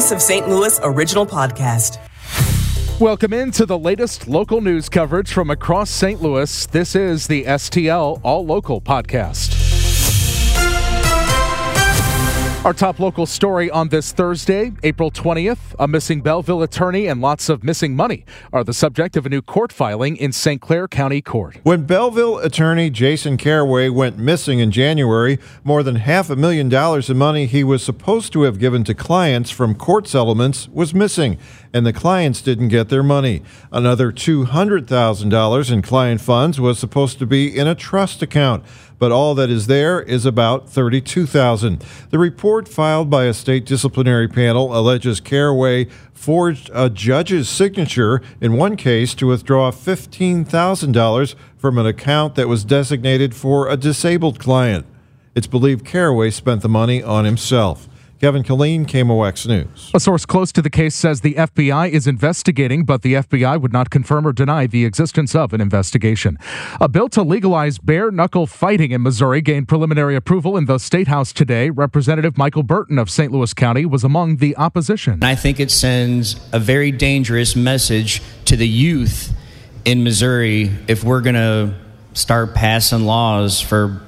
Voice of St. Louis original podcast. Welcome into the latest local news coverage from across St. Louis. This is the STL All Local podcast. Our top local story on this Thursday, April 20th, a missing Belleville attorney and lots of missing money are the subject of a new court filing in St. Clair County Court. When Belleville attorney Jason Caraway went missing in January, more than half a million dollars in money he was supposed to have given to clients from court settlements was missing, and the clients didn't get their money. Another $200,000 in client funds was supposed to be in a trust account but all that is there is about 32,000. The report filed by a state disciplinary panel alleges Caraway forged a judge's signature in one case to withdraw $15,000 from an account that was designated for a disabled client. It's believed Caraway spent the money on himself. Kevin Killeen, KMOX News. A source close to the case says the FBI is investigating, but the FBI would not confirm or deny the existence of an investigation. A bill to legalize bare knuckle fighting in Missouri gained preliminary approval in the State House today. Representative Michael Burton of St. Louis County was among the opposition. I think it sends a very dangerous message to the youth in Missouri if we're going to start passing laws for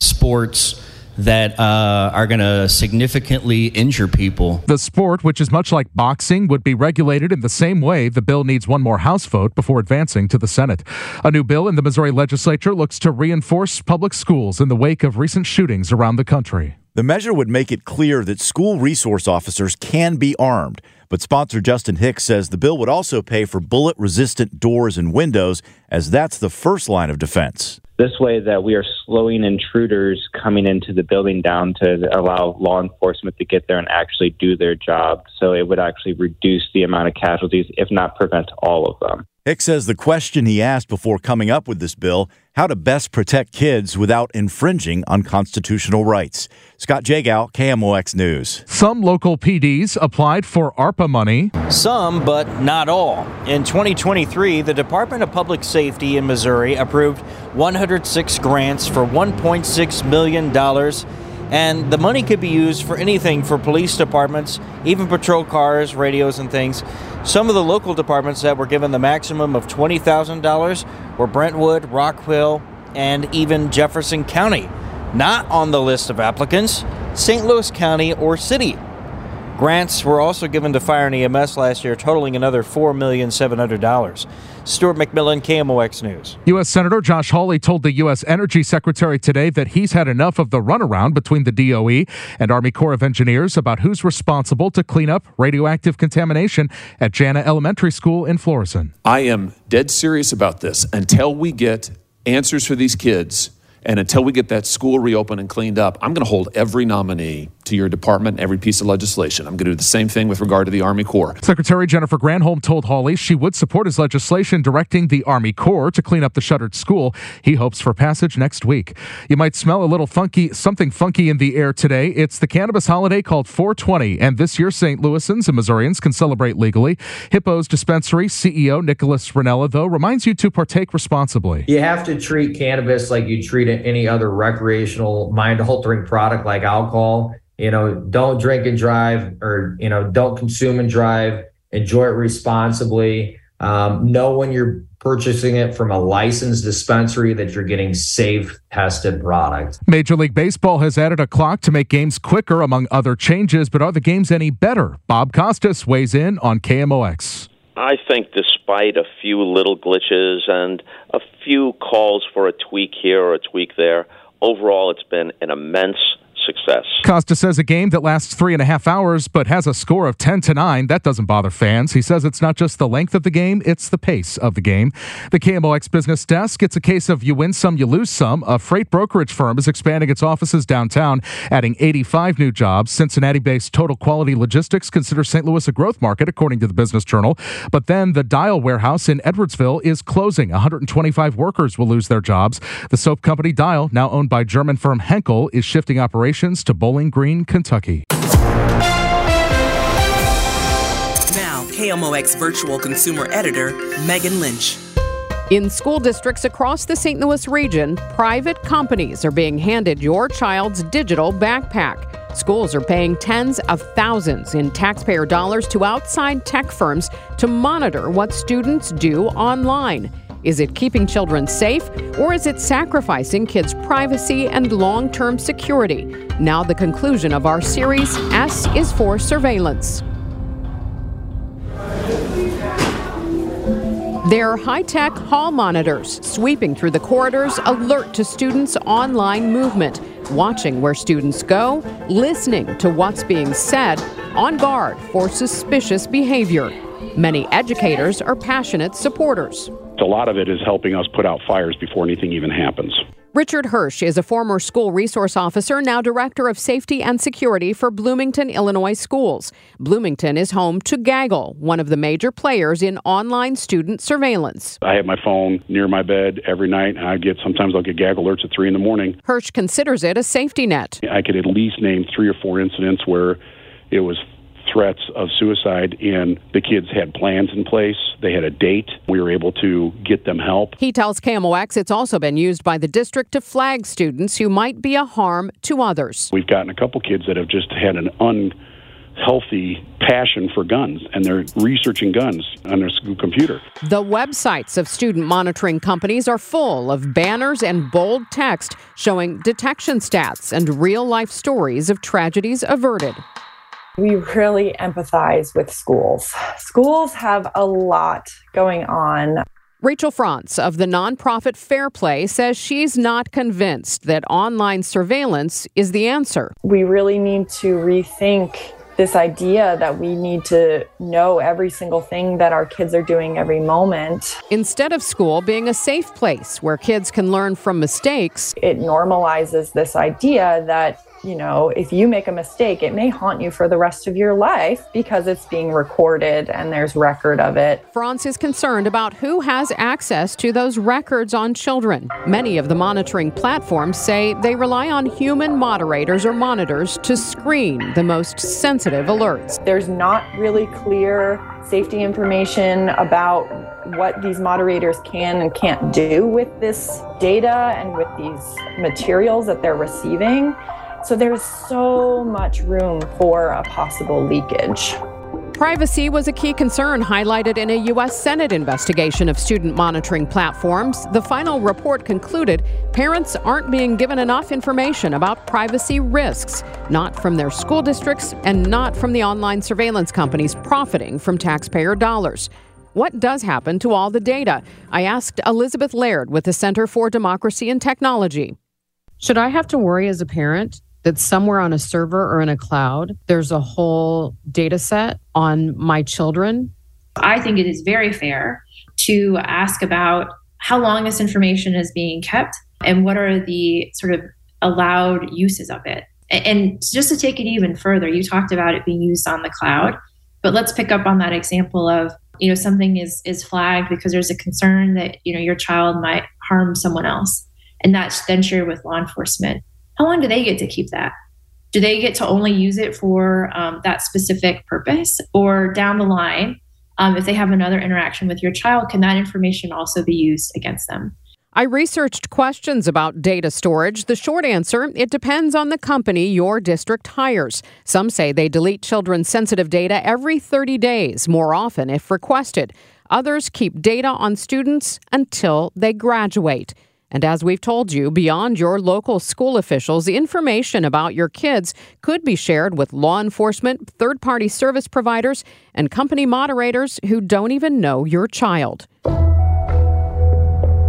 sports that uh, are going to significantly injure people. The sport, which is much like boxing, would be regulated in the same way. The bill needs one more House vote before advancing to the Senate. A new bill in the Missouri legislature looks to reinforce public schools in the wake of recent shootings around the country. The measure would make it clear that school resource officers can be armed. But sponsor Justin Hicks says the bill would also pay for bullet resistant doors and windows, as that's the first line of defense this way that we are slowing intruders coming into the building down to allow law enforcement to get there and actually do their job. So it would actually reduce the amount of casualties, if not prevent all of them. Hicks says the question he asked before coming up with this bill how to best protect kids without infringing on constitutional rights. Scott Jagow, KMOX News. Some local PDs applied for ARPA money. Some, but not all. In 2023, the Department of Public Safety in Missouri approved 106 grants for $1.6 million and the money could be used for anything for police departments, even patrol cars, radios, and things. Some of the local departments that were given the maximum of $20,000 were Brentwood, Rockville, and even Jefferson County. Not on the list of applicants, St. Louis County or City. Grants were also given to Fire and EMS last year, totaling another $4,700. Stuart McMillan, KMOX News. U.S. Senator Josh Hawley told the U.S. Energy Secretary today that he's had enough of the runaround between the DOE and Army Corps of Engineers about who's responsible to clean up radioactive contamination at Jana Elementary School in Florissant. I am dead serious about this until we get answers for these kids and until we get that school reopened and cleaned up, I'm going to hold every nominee to your department, every piece of legislation. I'm going to do the same thing with regard to the Army Corps. Secretary Jennifer Granholm told Hawley she would support his legislation directing the Army Corps to clean up the shuttered school. He hopes for passage next week. You might smell a little funky, something funky in the air today. It's the cannabis holiday called 420, and this year St. Louisans and Missourians can celebrate legally. Hippo's dispensary CEO Nicholas Ranella, though, reminds you to partake responsibly. You have to treat cannabis like you treat any other recreational mind-altering product like alcohol you know, don't drink and drive or, you know, don't consume and drive. Enjoy it responsibly. Um, know when you're purchasing it from a licensed dispensary that you're getting safe tested product. Major League Baseball has added a clock to make games quicker among other changes, but are the games any better? Bob Costas weighs in on KMOX. I think despite a few little glitches and a few calls for a tweak here or a tweak there, overall it's been an immense success. Costas says a game that lasts three and a half hours but has a score of 10 to 9, that doesn't bother fans. He says it's not just the length of the game, it's the pace of the game. The KMOX business desk, it's a case of you win some, you lose some. A freight brokerage firm is expanding its offices downtown, adding 85 new jobs. Cincinnati based Total Quality Logistics considers St. Louis a growth market, according to the Business Journal. But then the Dial warehouse in Edwardsville is closing. 125 workers will lose their jobs. The soap company Dial, now owned by German firm Henkel, is shifting operations operations to Bowling Green, Kentucky. Now, KMOX virtual consumer editor, Megan Lynch. In school districts across the St. Louis region, private companies are being handed your child's digital backpack. Schools are paying tens of thousands in taxpayer dollars to outside tech firms to monitor what students do online. Is it keeping children safe or is it sacrificing kids' privacy and long term security? Now, the conclusion of our series S is for Surveillance. They're high tech hall monitors sweeping through the corridors, alert to students' online movement, watching where students go, listening to what's being said, on guard for suspicious behavior. Many educators are passionate supporters. A lot of it is helping us put out fires before anything even happens. Richard Hirsch is a former school resource officer, now director of safety and security for Bloomington, Illinois schools. Bloomington is home to Gaggle, one of the major players in online student surveillance. I have my phone near my bed every night. and I get sometimes I'll get Gaggle alerts at three in the morning. Hirsch considers it a safety net. I could at least name three or four incidents where it was threats of suicide and the kids had plans in place. They had a date. We were able to get them help. He tells KMOX it's also been used by the district to flag students who might be a harm to others. We've gotten a couple kids that have just had an unhealthy passion for guns and they're researching guns on their school computer. The websites of student monitoring companies are full of banners and bold text showing detection stats and real life stories of tragedies averted we really empathize with schools. Schools have a lot going on. Rachel Franz of the nonprofit Fair Play says she's not convinced that online surveillance is the answer. We really need to rethink this idea that we need to know every single thing that our kids are doing every moment. Instead of school being a safe place where kids can learn from mistakes, it normalizes this idea that you know, if you make a mistake, it may haunt you for the rest of your life because it's being recorded and there's record of it. Franz is concerned about who has access to those records on children. Many of the monitoring platforms say they rely on human moderators or monitors to screen the most sensitive alerts. There's not really clear safety information about what these moderators can and can't do with this data and with these materials that they're receiving. So there's so much room for a possible leakage. Privacy was a key concern highlighted in a U.S. Senate investigation of student monitoring platforms. The final report concluded parents aren't being given enough information about privacy risks, not from their school districts and not from the online surveillance companies profiting from taxpayer dollars. What does happen to all the data? I asked Elizabeth Laird with the Center for Democracy and Technology. Should I have to worry as a parent that somewhere on a server or in a cloud, there's a whole data set on my children. I think it is very fair to ask about how long this information is being kept and what are the sort of allowed uses of it. And just to take it even further, you talked about it being used on the cloud, but let's pick up on that example of you know something is is flagged because there's a concern that you know your child might harm someone else and that's then shared with law enforcement how long do they get to keep that? Do they get to only use it for um, that specific purpose? Or down the line, um, if they have another interaction with your child, can that information also be used against them? I researched questions about data storage. The short answer it depends on the company your district hires. Some say they delete children's sensitive data every 30 days, more often if requested. Others keep data on students until they graduate. And as we've told you, beyond your local school officials, information about your kids could be shared with law enforcement, third party service providers, and company moderators who don't even know your child.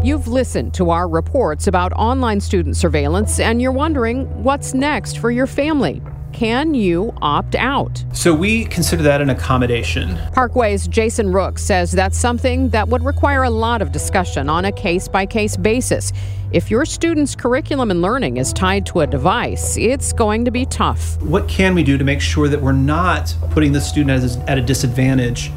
You've listened to our reports about online student surveillance, and you're wondering what's next for your family. Can you opt out? So we consider that an accommodation. Parkway's Jason Rook says that's something that would require a lot of discussion on a case by case basis. If your student's curriculum and learning is tied to a device, it's going to be tough. What can we do to make sure that we're not putting the student at a disadvantage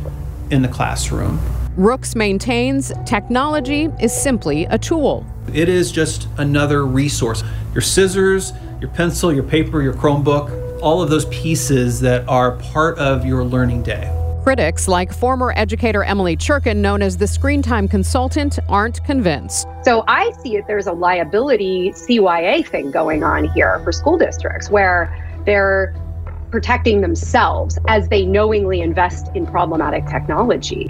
in the classroom? Rooks maintains technology is simply a tool. It is just another resource. Your scissors, your pencil, your paper, your Chromebook, all of those pieces that are part of your learning day. Critics, like former educator Emily Cherkin, known as the screen time consultant, aren't convinced. So I see it there's a liability CYA thing going on here for school districts where they're protecting themselves as they knowingly invest in problematic technology.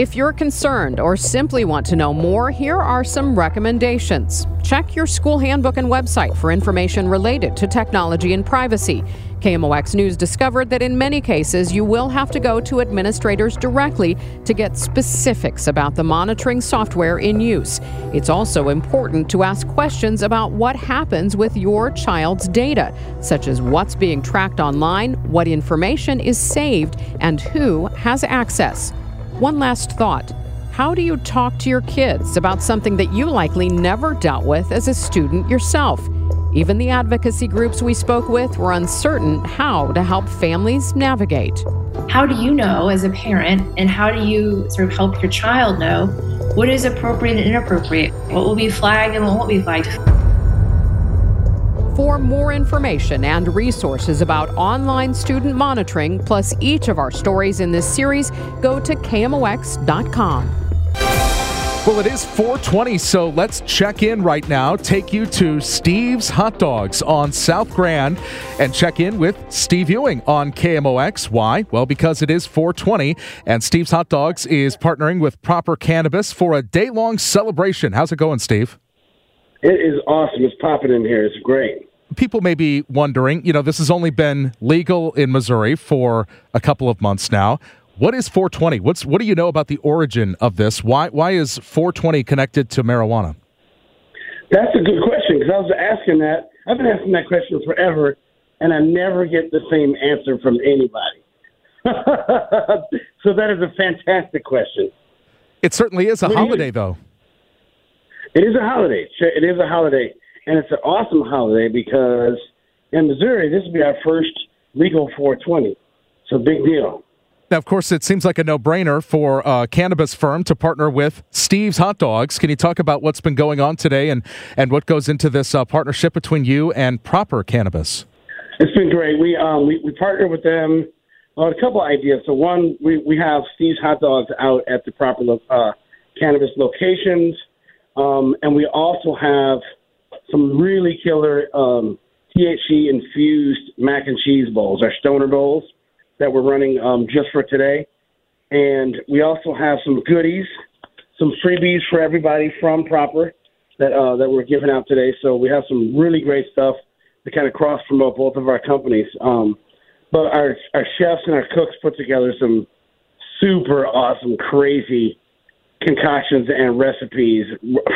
If you're concerned or simply want to know more, here are some recommendations. Check your school handbook and website for information related to technology and privacy. KMOX News discovered that in many cases, you will have to go to administrators directly to get specifics about the monitoring software in use. It's also important to ask questions about what happens with your child's data, such as what's being tracked online, what information is saved, and who has access. One last thought. How do you talk to your kids about something that you likely never dealt with as a student yourself? Even the advocacy groups we spoke with were uncertain how to help families navigate. How do you know as a parent, and how do you sort of help your child know what is appropriate and inappropriate? What will be flagged and what won't be flagged? For more information and resources about online student monitoring, plus each of our stories in this series, go to KMOX.com. Well, it is 420, so let's check in right now. Take you to Steve's Hot Dogs on South Grand and check in with Steve Ewing on KMOX. Why? Well, because it is 420 and Steve's Hot Dogs is partnering with Proper Cannabis for a day long celebration. How's it going, Steve? It is awesome. It's popping in here. It's great. People may be wondering, you know, this has only been legal in Missouri for a couple of months now. What is 420? What's what do you know about the origin of this? Why why is 420 connected to marijuana? That's a good question because I was asking that. I've been asking that question forever, and I never get the same answer from anybody. so that is a fantastic question. It certainly is a holiday, though. It is a holiday. It is a holiday, and it's an awesome holiday because in Missouri this will be our first legal 420. It's a big deal. Now, of course, it seems like a no-brainer for a cannabis firm to partner with Steve's Hot Dogs. Can you talk about what's been going on today and, and what goes into this uh, partnership between you and Proper Cannabis? It's been great. We um we, we partner with them on a couple ideas. So one, we, we have Steve's Hot Dogs out at the Proper uh, Cannabis locations, um, and we also have some really killer um, THC infused mac and cheese bowls, our stoner bowls that we're running um, just for today. And we also have some goodies, some freebies for everybody from Proper that uh, that we're giving out today. So we have some really great stuff to kind of cross promote both of our companies. Um, but our our chefs and our cooks put together some super awesome, crazy concoctions and recipes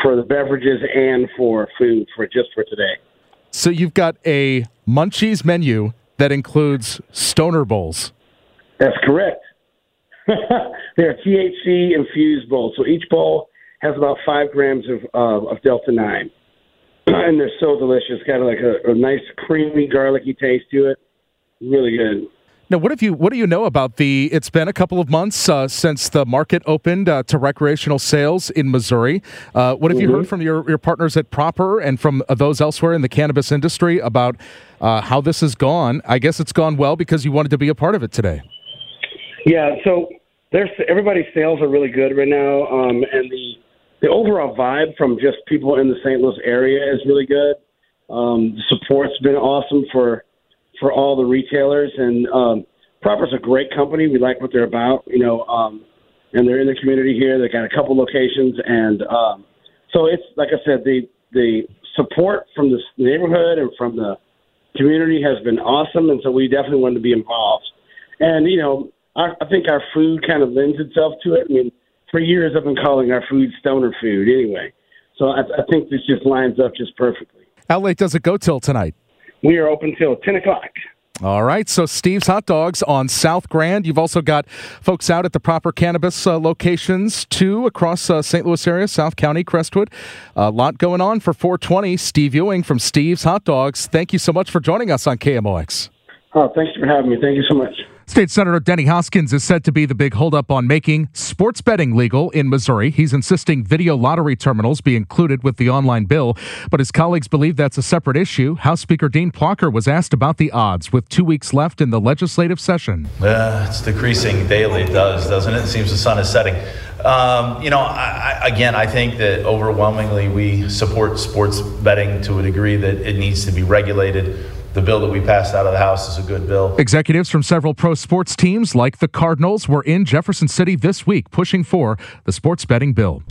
for the beverages and for food for just for today. So you've got a munchies menu that includes stoner bowls. That's correct. They're THC infused bowls. So each bowl has about five grams of uh, of Delta 9. and they're so delicious. Got like a, a nice creamy, garlicky taste to it. Really good. Now, what have you what do you know about the? It's been a couple of months uh, since the market opened uh, to recreational sales in Missouri. Uh, what have mm-hmm. you heard from your, your partners at Proper and from those elsewhere in the cannabis industry about uh, how this has gone? I guess it's gone well because you wanted to be a part of it today. Yeah, so there's everybody's sales are really good right now, um, and the the overall vibe from just people in the St. Louis area is really good. Um, the support's been awesome for for all the retailers, and um, Proper's a great company. We like what they're about, you know, um, and they're in the community here. They've got a couple locations, and um, so it's like I said, the the support from the neighborhood and from the community has been awesome, and so we definitely wanted to be involved. And you know, I, I think our food kind of lends itself to it. I mean, for years I've been calling our food stoner food anyway. So I, I think this just lines up just perfectly. How late does it go till tonight? We are open till 10 o'clock. All right, so Steve's Hot Dogs on South Grand. You've also got folks out at the proper cannabis uh, locations too across uh, St. Louis area, South County, Crestwood. A lot going on for 420. Steve Ewing from Steve's Hot Dogs. Thank you so much for joining us on KMOX. Oh, thanks for having me. Thank you so much. State Senator Denny Hoskins is said to be the big holdup on making sports betting legal in Missouri. He's insisting video lottery terminals be included with the online bill, but his colleagues believe that's a separate issue. House Speaker Dean Plocher was asked about the odds with two weeks left in the legislative session. Uh, it's decreasing daily, it does, doesn't it? It seems the sun is setting. Um, you know, I, I, again, I think that overwhelmingly we support sports betting to a degree that it needs to be regulated. The bill that we passed out of the House is a good bill. Executives from several pro sports teams, like the Cardinals, were in Jefferson City this week pushing for the sports betting bill.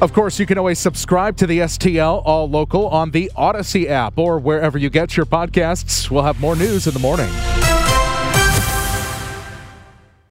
Of course, you can always subscribe to the STL All Local on the Odyssey app or wherever you get your podcasts. We'll have more news in the morning.